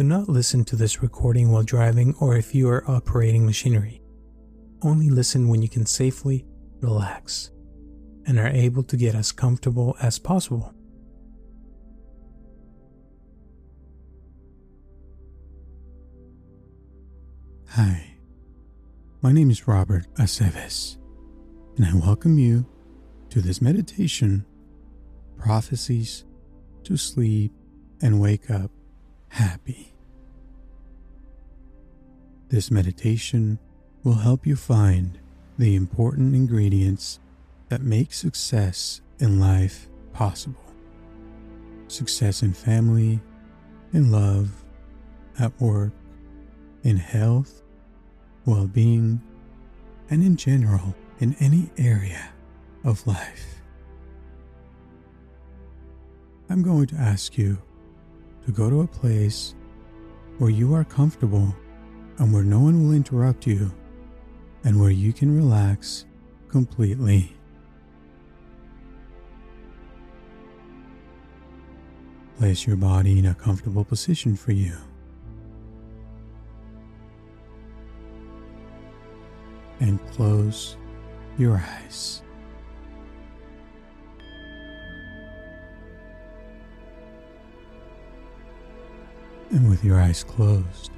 Do not listen to this recording while driving or if you are operating machinery. Only listen when you can safely relax and are able to get as comfortable as possible. Hi, my name is Robert Aceves, and I welcome you to this meditation Prophecies to Sleep and Wake Up Happy. This meditation will help you find the important ingredients that make success in life possible. Success in family, in love, at work, in health, well being, and in general in any area of life. I'm going to ask you to go to a place where you are comfortable and where no one will interrupt you and where you can relax completely. Place your body in a comfortable position for you. and close your eyes. And with your eyes closed,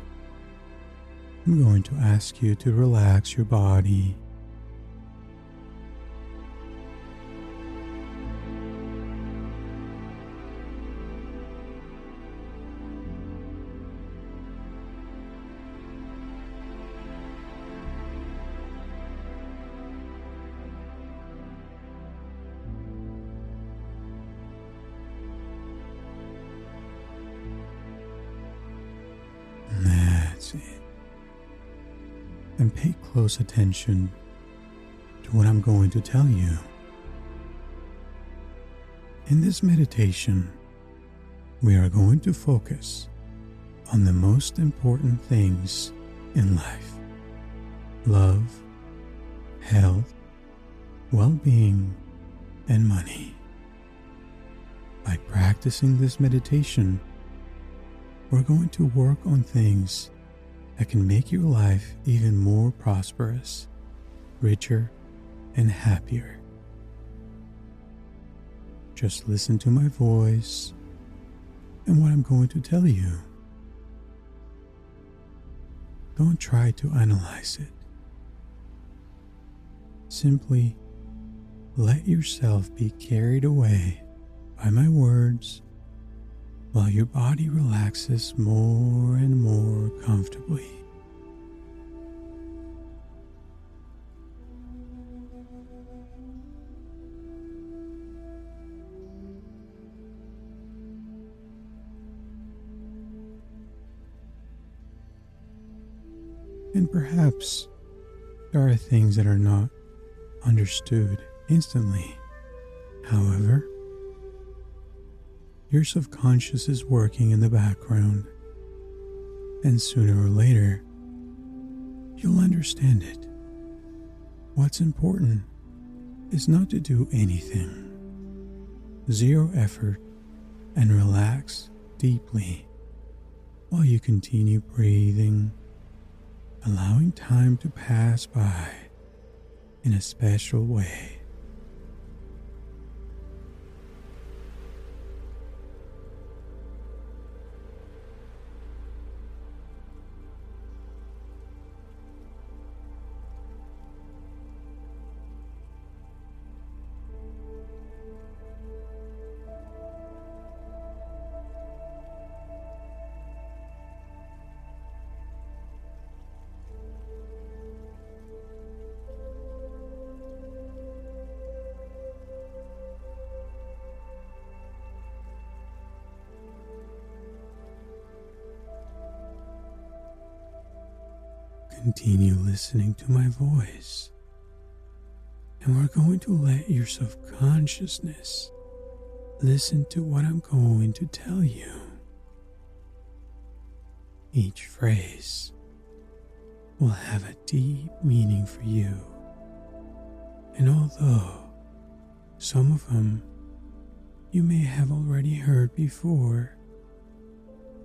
I'm going to ask you to relax your body and pay close attention to what I'm going to tell you. In this meditation, we are going to focus on the most important things in life love, health, well being, and money. By practicing this meditation, we're going to work on things that can make your life even more prosperous, richer, and happier. Just listen to my voice and what I'm going to tell you. Don't try to analyze it. Simply let yourself be carried away by my words while your body relaxes more and more comfortably. And perhaps there are things that are not understood instantly. However, your subconscious is working in the background, and sooner or later, you'll understand it. What's important is not to do anything. Zero effort and relax deeply while you continue breathing, allowing time to pass by in a special way. Continue listening to my voice. And we're going to let your subconsciousness listen to what I'm going to tell you. Each phrase will have a deep meaning for you. And although some of them you may have already heard before,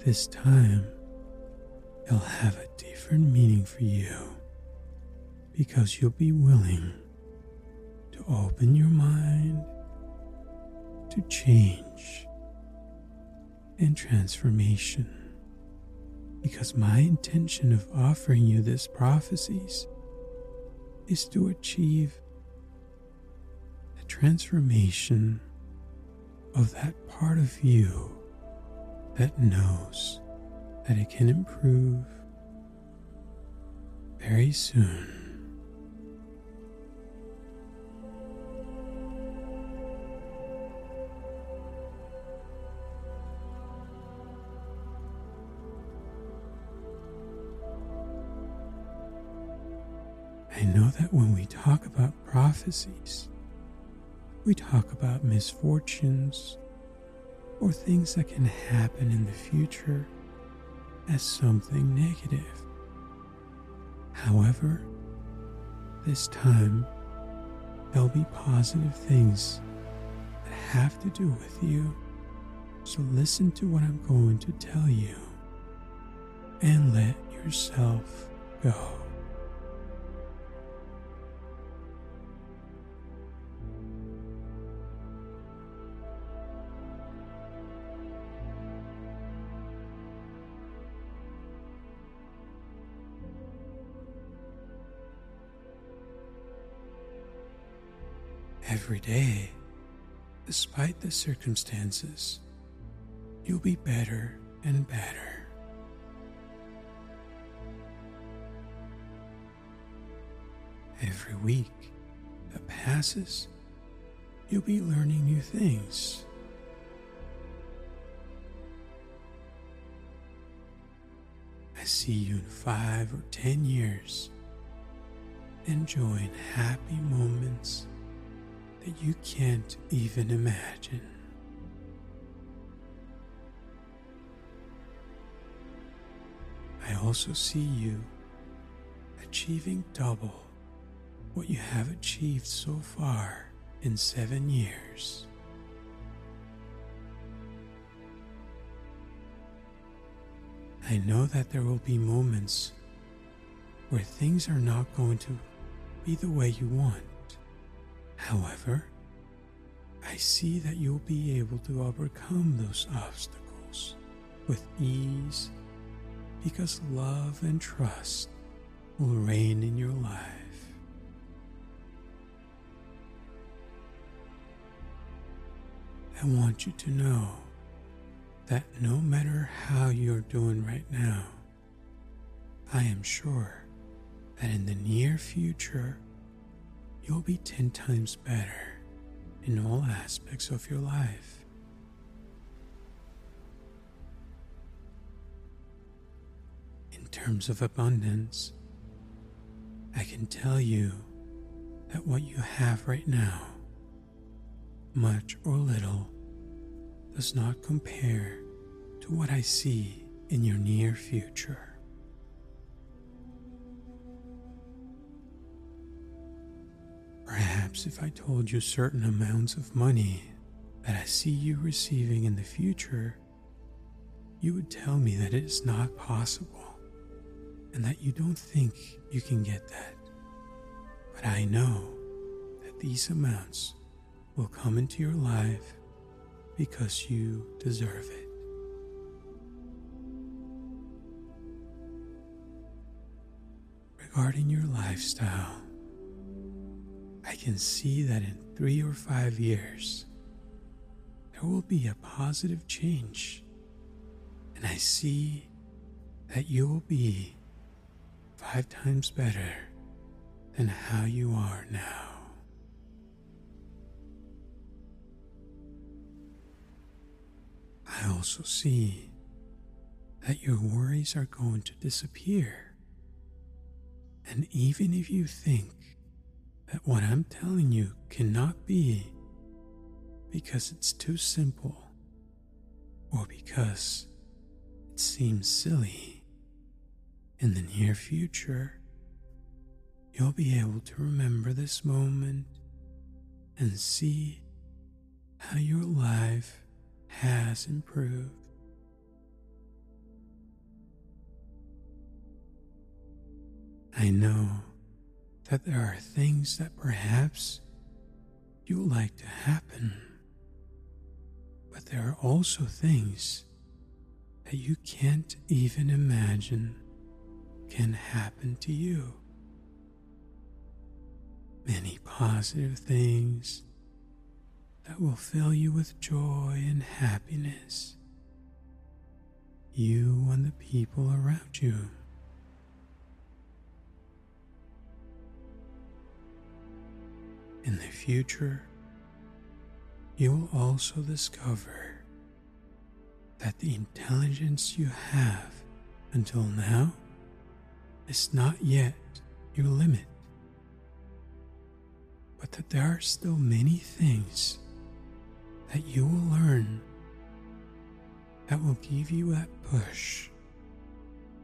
this time it'll have a different meaning for you because you'll be willing to open your mind to change and transformation. Because my intention of offering you these prophecies is to achieve the transformation of that part of you that knows that it can improve very soon. I know that when we talk about prophecies, we talk about misfortunes or things that can happen in the future as something negative. However, this time there'll be positive things that have to do with you. So listen to what I'm going to tell you and let yourself go. Every day, despite the circumstances, you'll be better and better. Every week that passes, you'll be learning new things. I see you in five or ten years enjoying happy moments that you can't even imagine. I also see you achieving double what you have achieved so far in seven years. I know that there will be moments where things are not going to be the way you want. However, I see that you'll be able to overcome those obstacles with ease because love and trust will reign in your life. I want you to know that no matter how you're doing right now, I am sure that in the near future, you'll be 10 times better in all aspects of your life. In terms of abundance, I can tell you that what you have right now, much or little, does not compare to what I see in your near future. Perhaps if I told you certain amounts of money that I see you receiving in the future, you would tell me that it is not possible and that you don't think you can get that. But I know that these amounts will come into your life because you deserve it. Regarding your lifestyle, I can see that in three or five years, there will be a positive change. And I see that you will be five times better than how you are now. I also see that your worries are going to disappear. And even if you think that what I'm telling you cannot be because it's too simple or because it seems silly. In the near future, you'll be able to remember this moment and see how your life has improved. I know that there are things that perhaps you like to happen, but there are also things that you can't even imagine can happen to you. Many positive things that will fill you with joy and happiness. You and the people around you. In the future, you will also discover that the intelligence you have until now is not yet your limit, but that there are still many things that you will learn that will give you that push,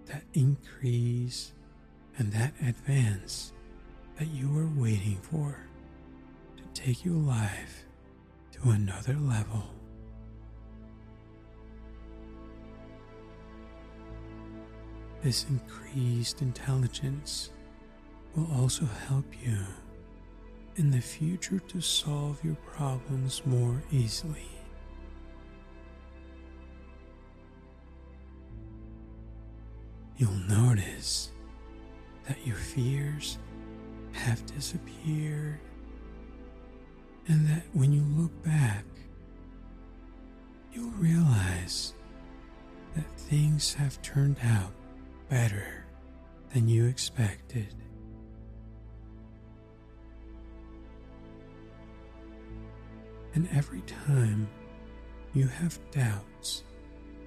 that increase, and that advance that you are waiting for take your life to another level. This increased intelligence will also help you in the future to solve your problems more easily. You'll notice that your fears have disappeared and that when you look back, you'll realize that things have turned out better than you expected. And every time you have doubts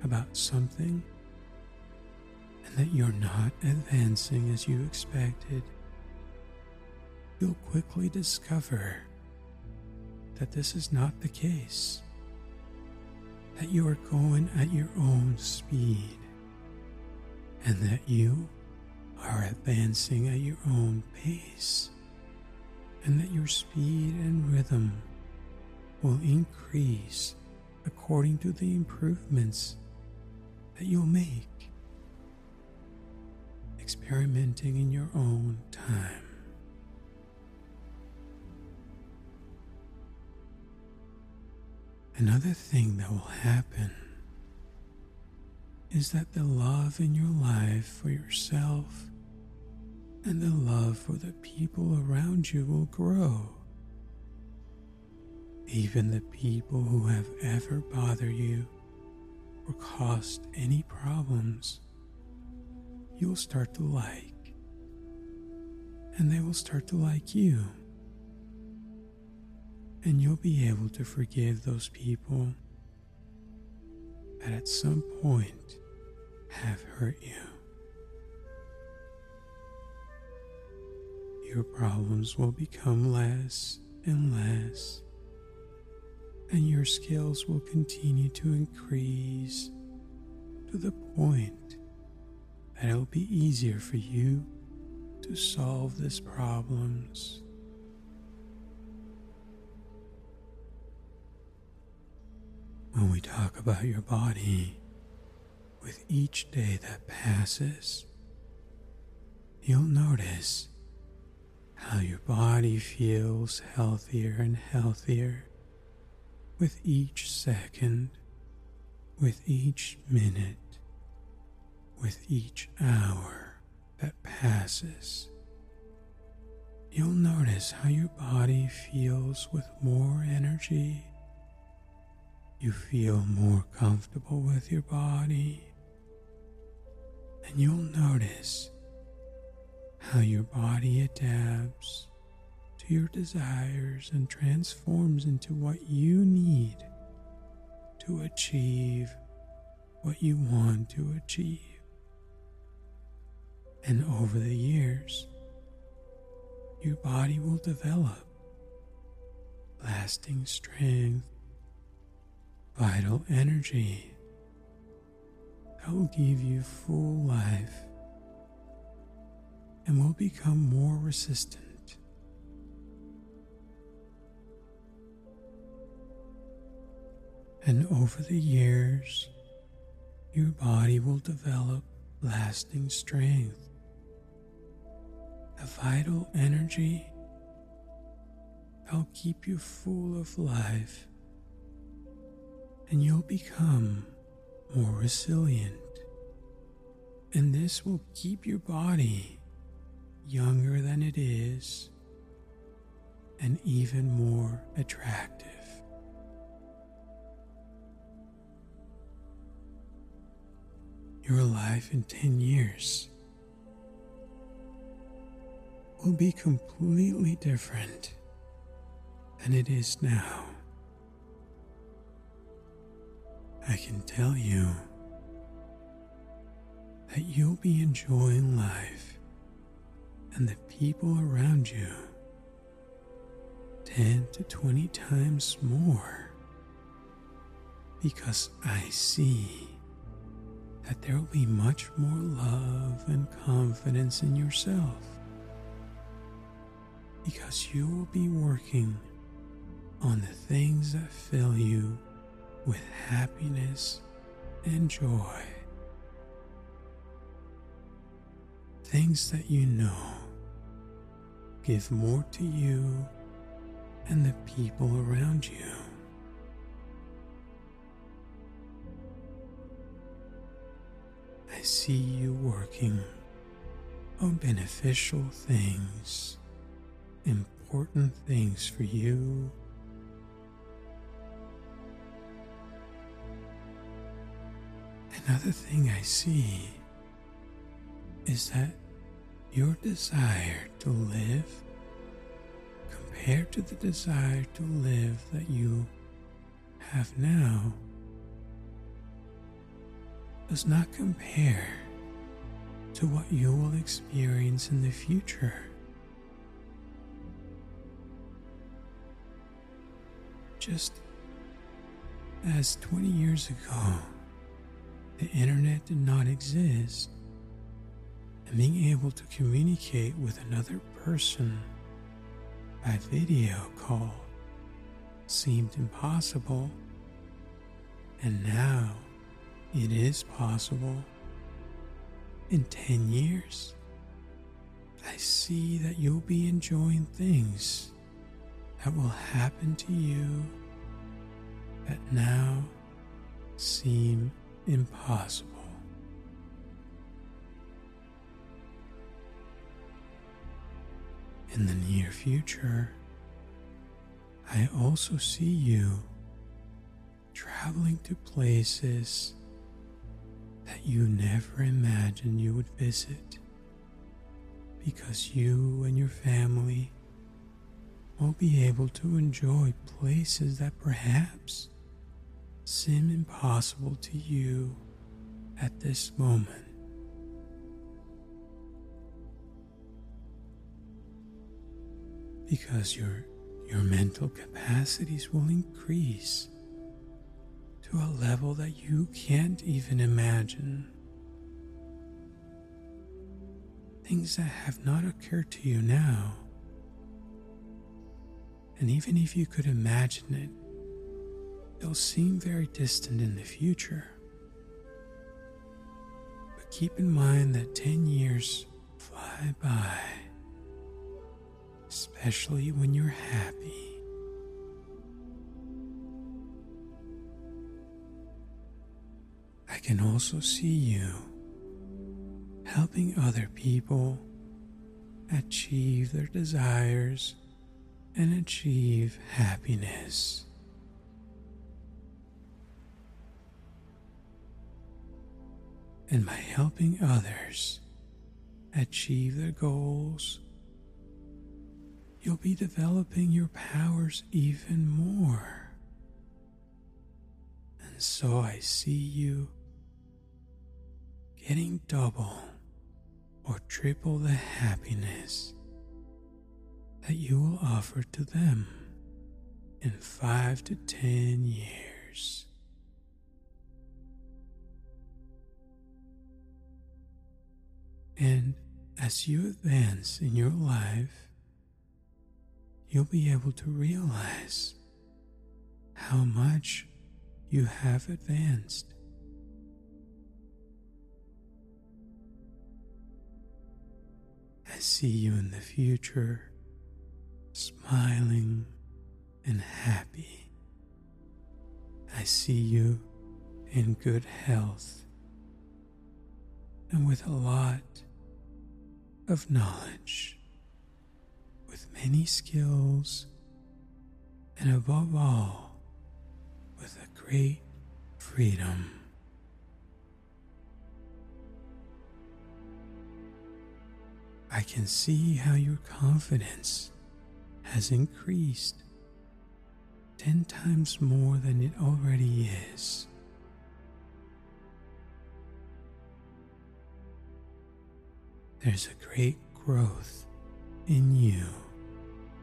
about something and that you're not advancing as you expected, you'll quickly discover that this is not the case, that you are going at your own speed, and that you are advancing at your own pace, and that your speed and rhythm will increase according to the improvements that you'll make, experimenting in your own time. Another thing that will happen is that the love in your life for yourself and the love for the people around you will grow. Even the people who have ever bothered you or caused any problems, you'll start to like, and they will start to like you and you'll be able to forgive those people that at some point have hurt you. Your problems will become less and less, and your skills will continue to increase to the point that it'll be easier for you to solve these problems. When we talk about your body, with each day that passes, you'll notice how your body feels healthier and healthier with each second, with each minute, with each hour that passes. You'll notice how your body feels with more energy you feel more comfortable with your body, and you'll notice how your body adapts to your desires and transforms into what you need to achieve what you want to achieve. And over the years, your body will develop lasting strength vital energy that will give you full life and will become more resistant. And over the years, your body will develop lasting strength a vital energy that'll keep you full of life and you'll become more resilient. And this will keep your body younger than it is and even more attractive. Your life in 10 years will be completely different than it is now. I can tell you that you'll be enjoying life and the people around you 10 to 20 times more because I see that there will be much more love and confidence in yourself because you will be working on the things that fill you with happiness and joy. Things that you know give more to you and the people around you. I see you working on beneficial things, important things for you. Another thing I see is that your desire to live compared to the desire to live that you have now does not compare to what you will experience in the future. Just as 20 years ago, the internet did not exist, and being able to communicate with another person by video call seemed impossible, and now it is possible. In 10 years, I see that you'll be enjoying things that will happen to you that now seem impossible. In the near future, I also see you traveling to places that you never imagined you would visit because you and your family will be able to enjoy places that perhaps seem impossible to you at this moment. Because your, your mental capacities will increase to a level that you can't even imagine. Things that have not occurred to you now. And even if you could imagine it, they'll seem very distant in the future. But keep in mind that 10 years fly by, especially when you're happy. I can also see you helping other people achieve their desires and achieve happiness. And by helping others achieve their goals, you'll be developing your powers even more. And so I see you getting double or triple the happiness that you will offer to them in five to ten years. And as you advance in your life, you'll be able to realize how much you have advanced. I see you in the future, smiling and happy. I see you in good health and with a lot of knowledge, with many skills, and above all, with a great freedom. I can see how your confidence has increased ten times more than it already is. There's a great growth in you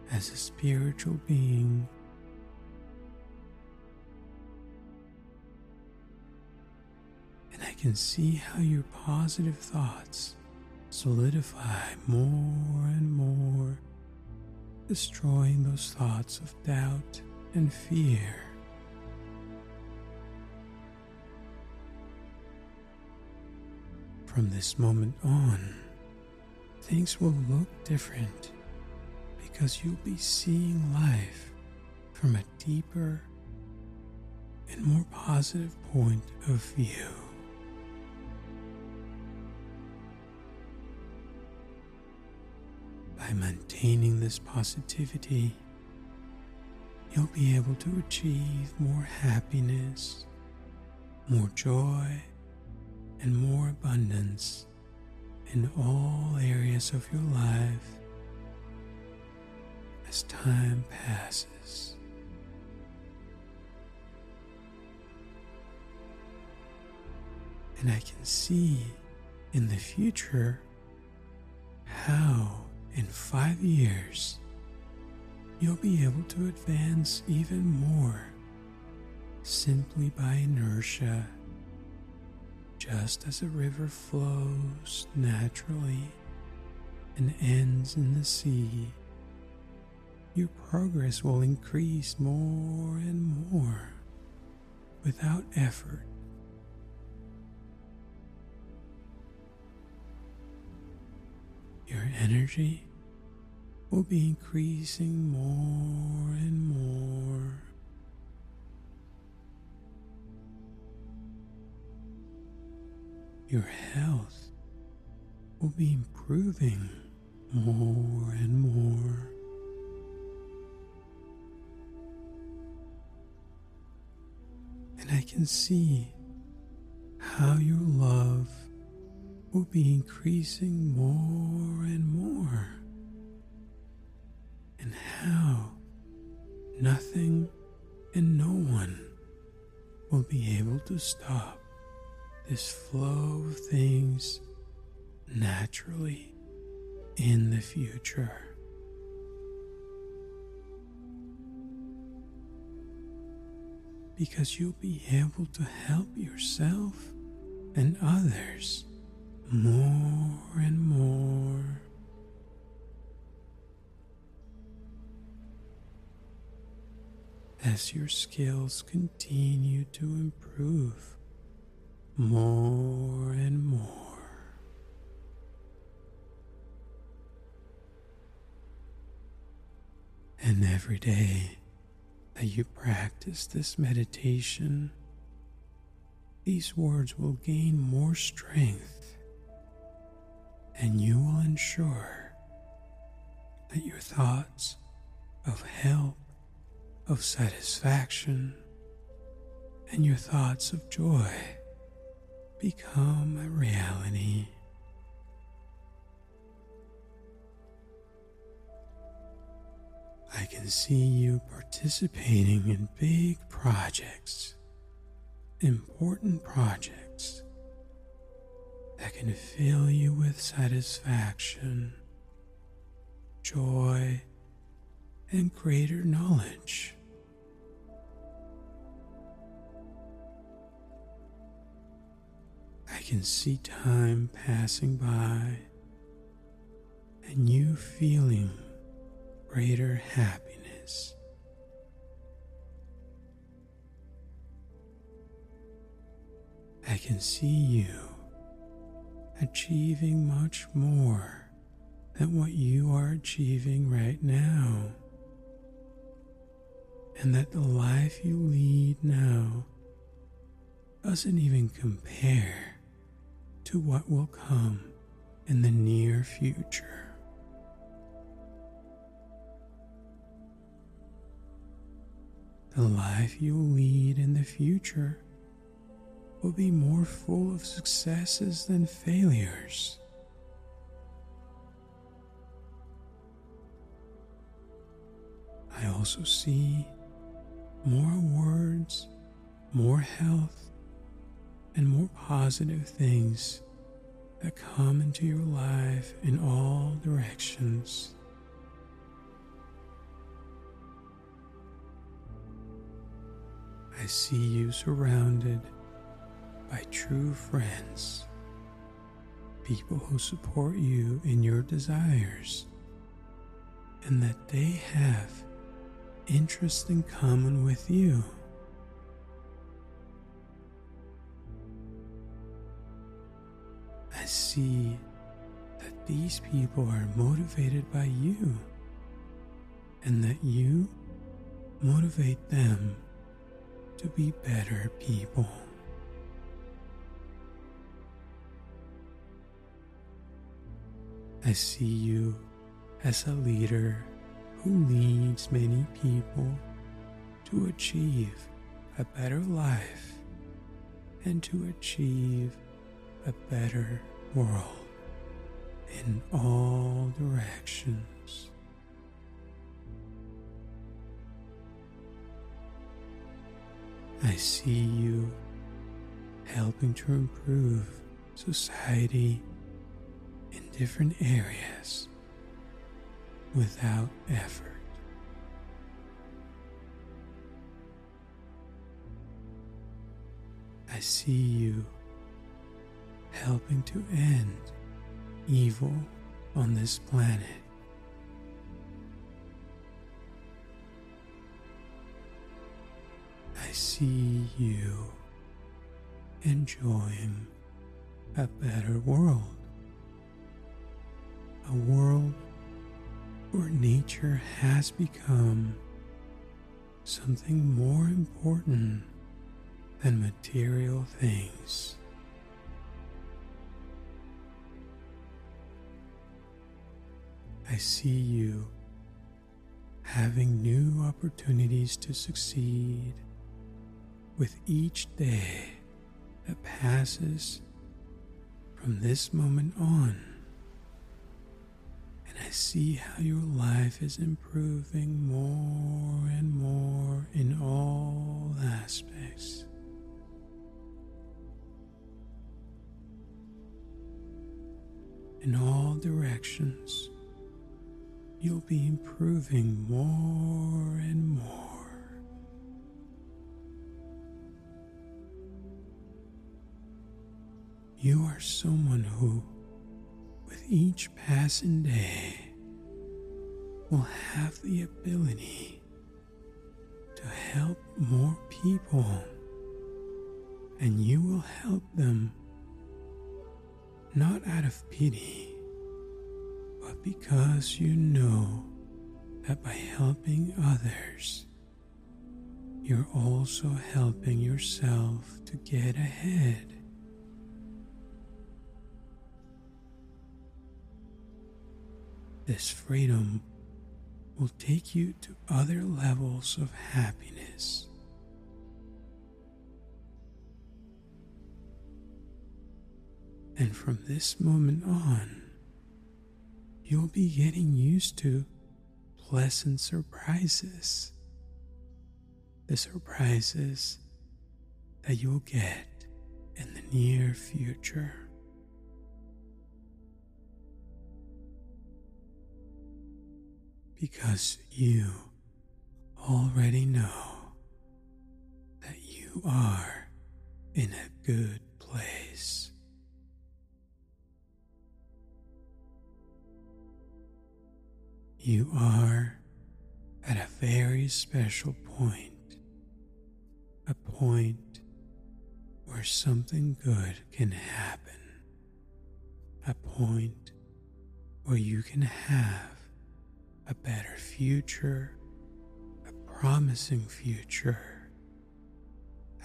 as a spiritual being. And I can see how your positive thoughts solidify more and more, destroying those thoughts of doubt and fear. From this moment on, things will look different because you'll be seeing life from a deeper and more positive point of view. By maintaining this positivity, you'll be able to achieve more happiness, more joy, and more abundance in all areas of your life as time passes. And I can see in the future how in five years you'll be able to advance even more simply by inertia just as a river flows naturally and ends in the sea, your progress will increase more and more without effort. Your energy will be increasing more and more your health will be improving more and more. And I can see how your love will be increasing more and more, and how nothing and no one will be able to stop this flow of things naturally in the future. Because you'll be able to help yourself and others more and more. As your skills continue to improve more and more. And every day that you practice this meditation, these words will gain more strength, and you will ensure that your thoughts of help, of satisfaction, and your thoughts of joy become a reality. I can see you participating in big projects, important projects that can fill you with satisfaction, joy, and greater knowledge. Can see time passing by and you feeling greater happiness. I can see you achieving much more than what you are achieving right now and that the life you lead now doesn't even compare to what will come in the near future. The life you'll lead in the future will be more full of successes than failures. I also see more words, more health, and more positive things that come into your life in all directions. I see you surrounded by true friends, people who support you in your desires, and that they have interests in common with you. I see that these people are motivated by you and that you motivate them to be better people. I see you as a leader who leads many people to achieve a better life and to achieve a better world in all directions. I see you helping to improve society in different areas without effort. I see you helping to end evil on this planet. I see you enjoying a better world, a world where nature has become something more important than material things. I see you having new opportunities to succeed with each day that passes from this moment on. And I see how your life is improving more and more in all aspects. In all directions you'll be improving more and more. You are someone who, with each passing day, will have the ability to help more people, and you will help them not out of pity because you know that by helping others, you're also helping yourself to get ahead. This freedom will take you to other levels of happiness. And from this moment on, you'll be getting used to pleasant surprises. The surprises that you'll get in the near future. Because you already know that you are in a good place. You are at a very special point, a point where something good can happen, a point where you can have a better future, a promising future,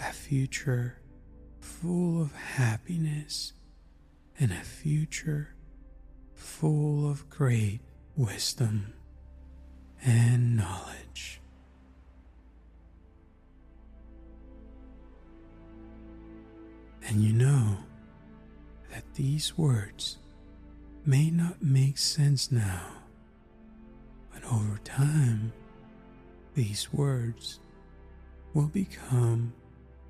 a future full of happiness, and a future full of great wisdom and knowledge. And you know that these words may not make sense now, but over time, these words will become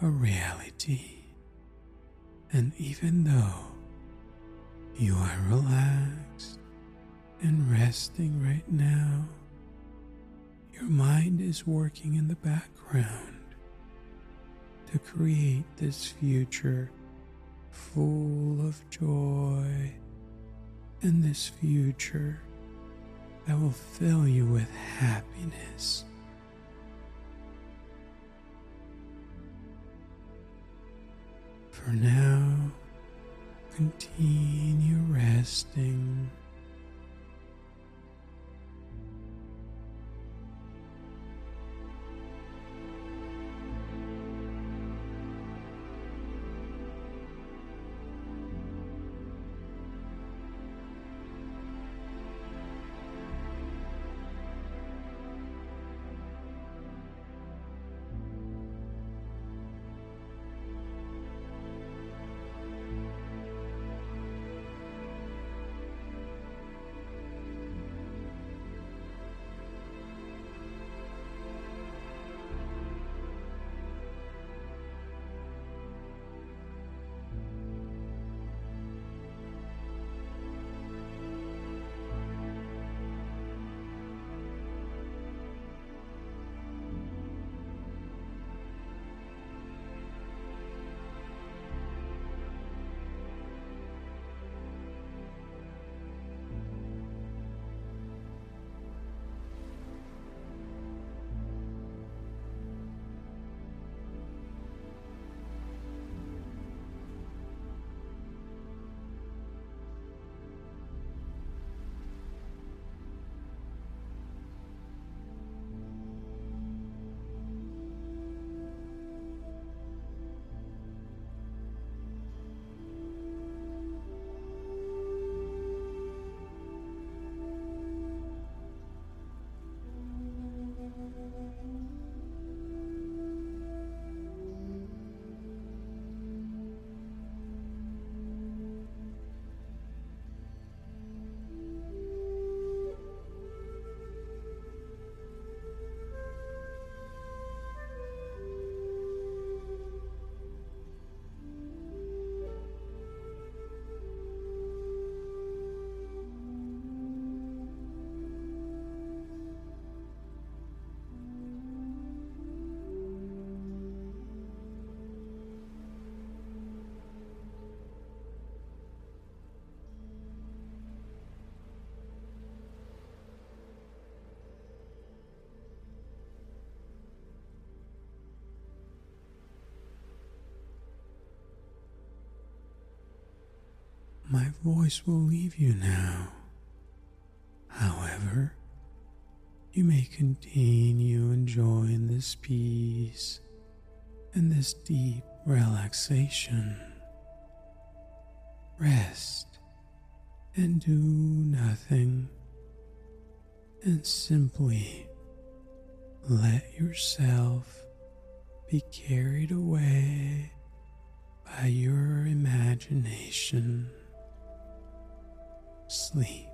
a reality. And even though you are relaxed and resting right now, your mind is working in the background to create this future full of joy and this future that will fill you with happiness. For now, continue resting. My voice will leave you now. However, you may continue enjoying this peace and this deep relaxation. Rest and do nothing and simply let yourself be carried away by your imagination sleep.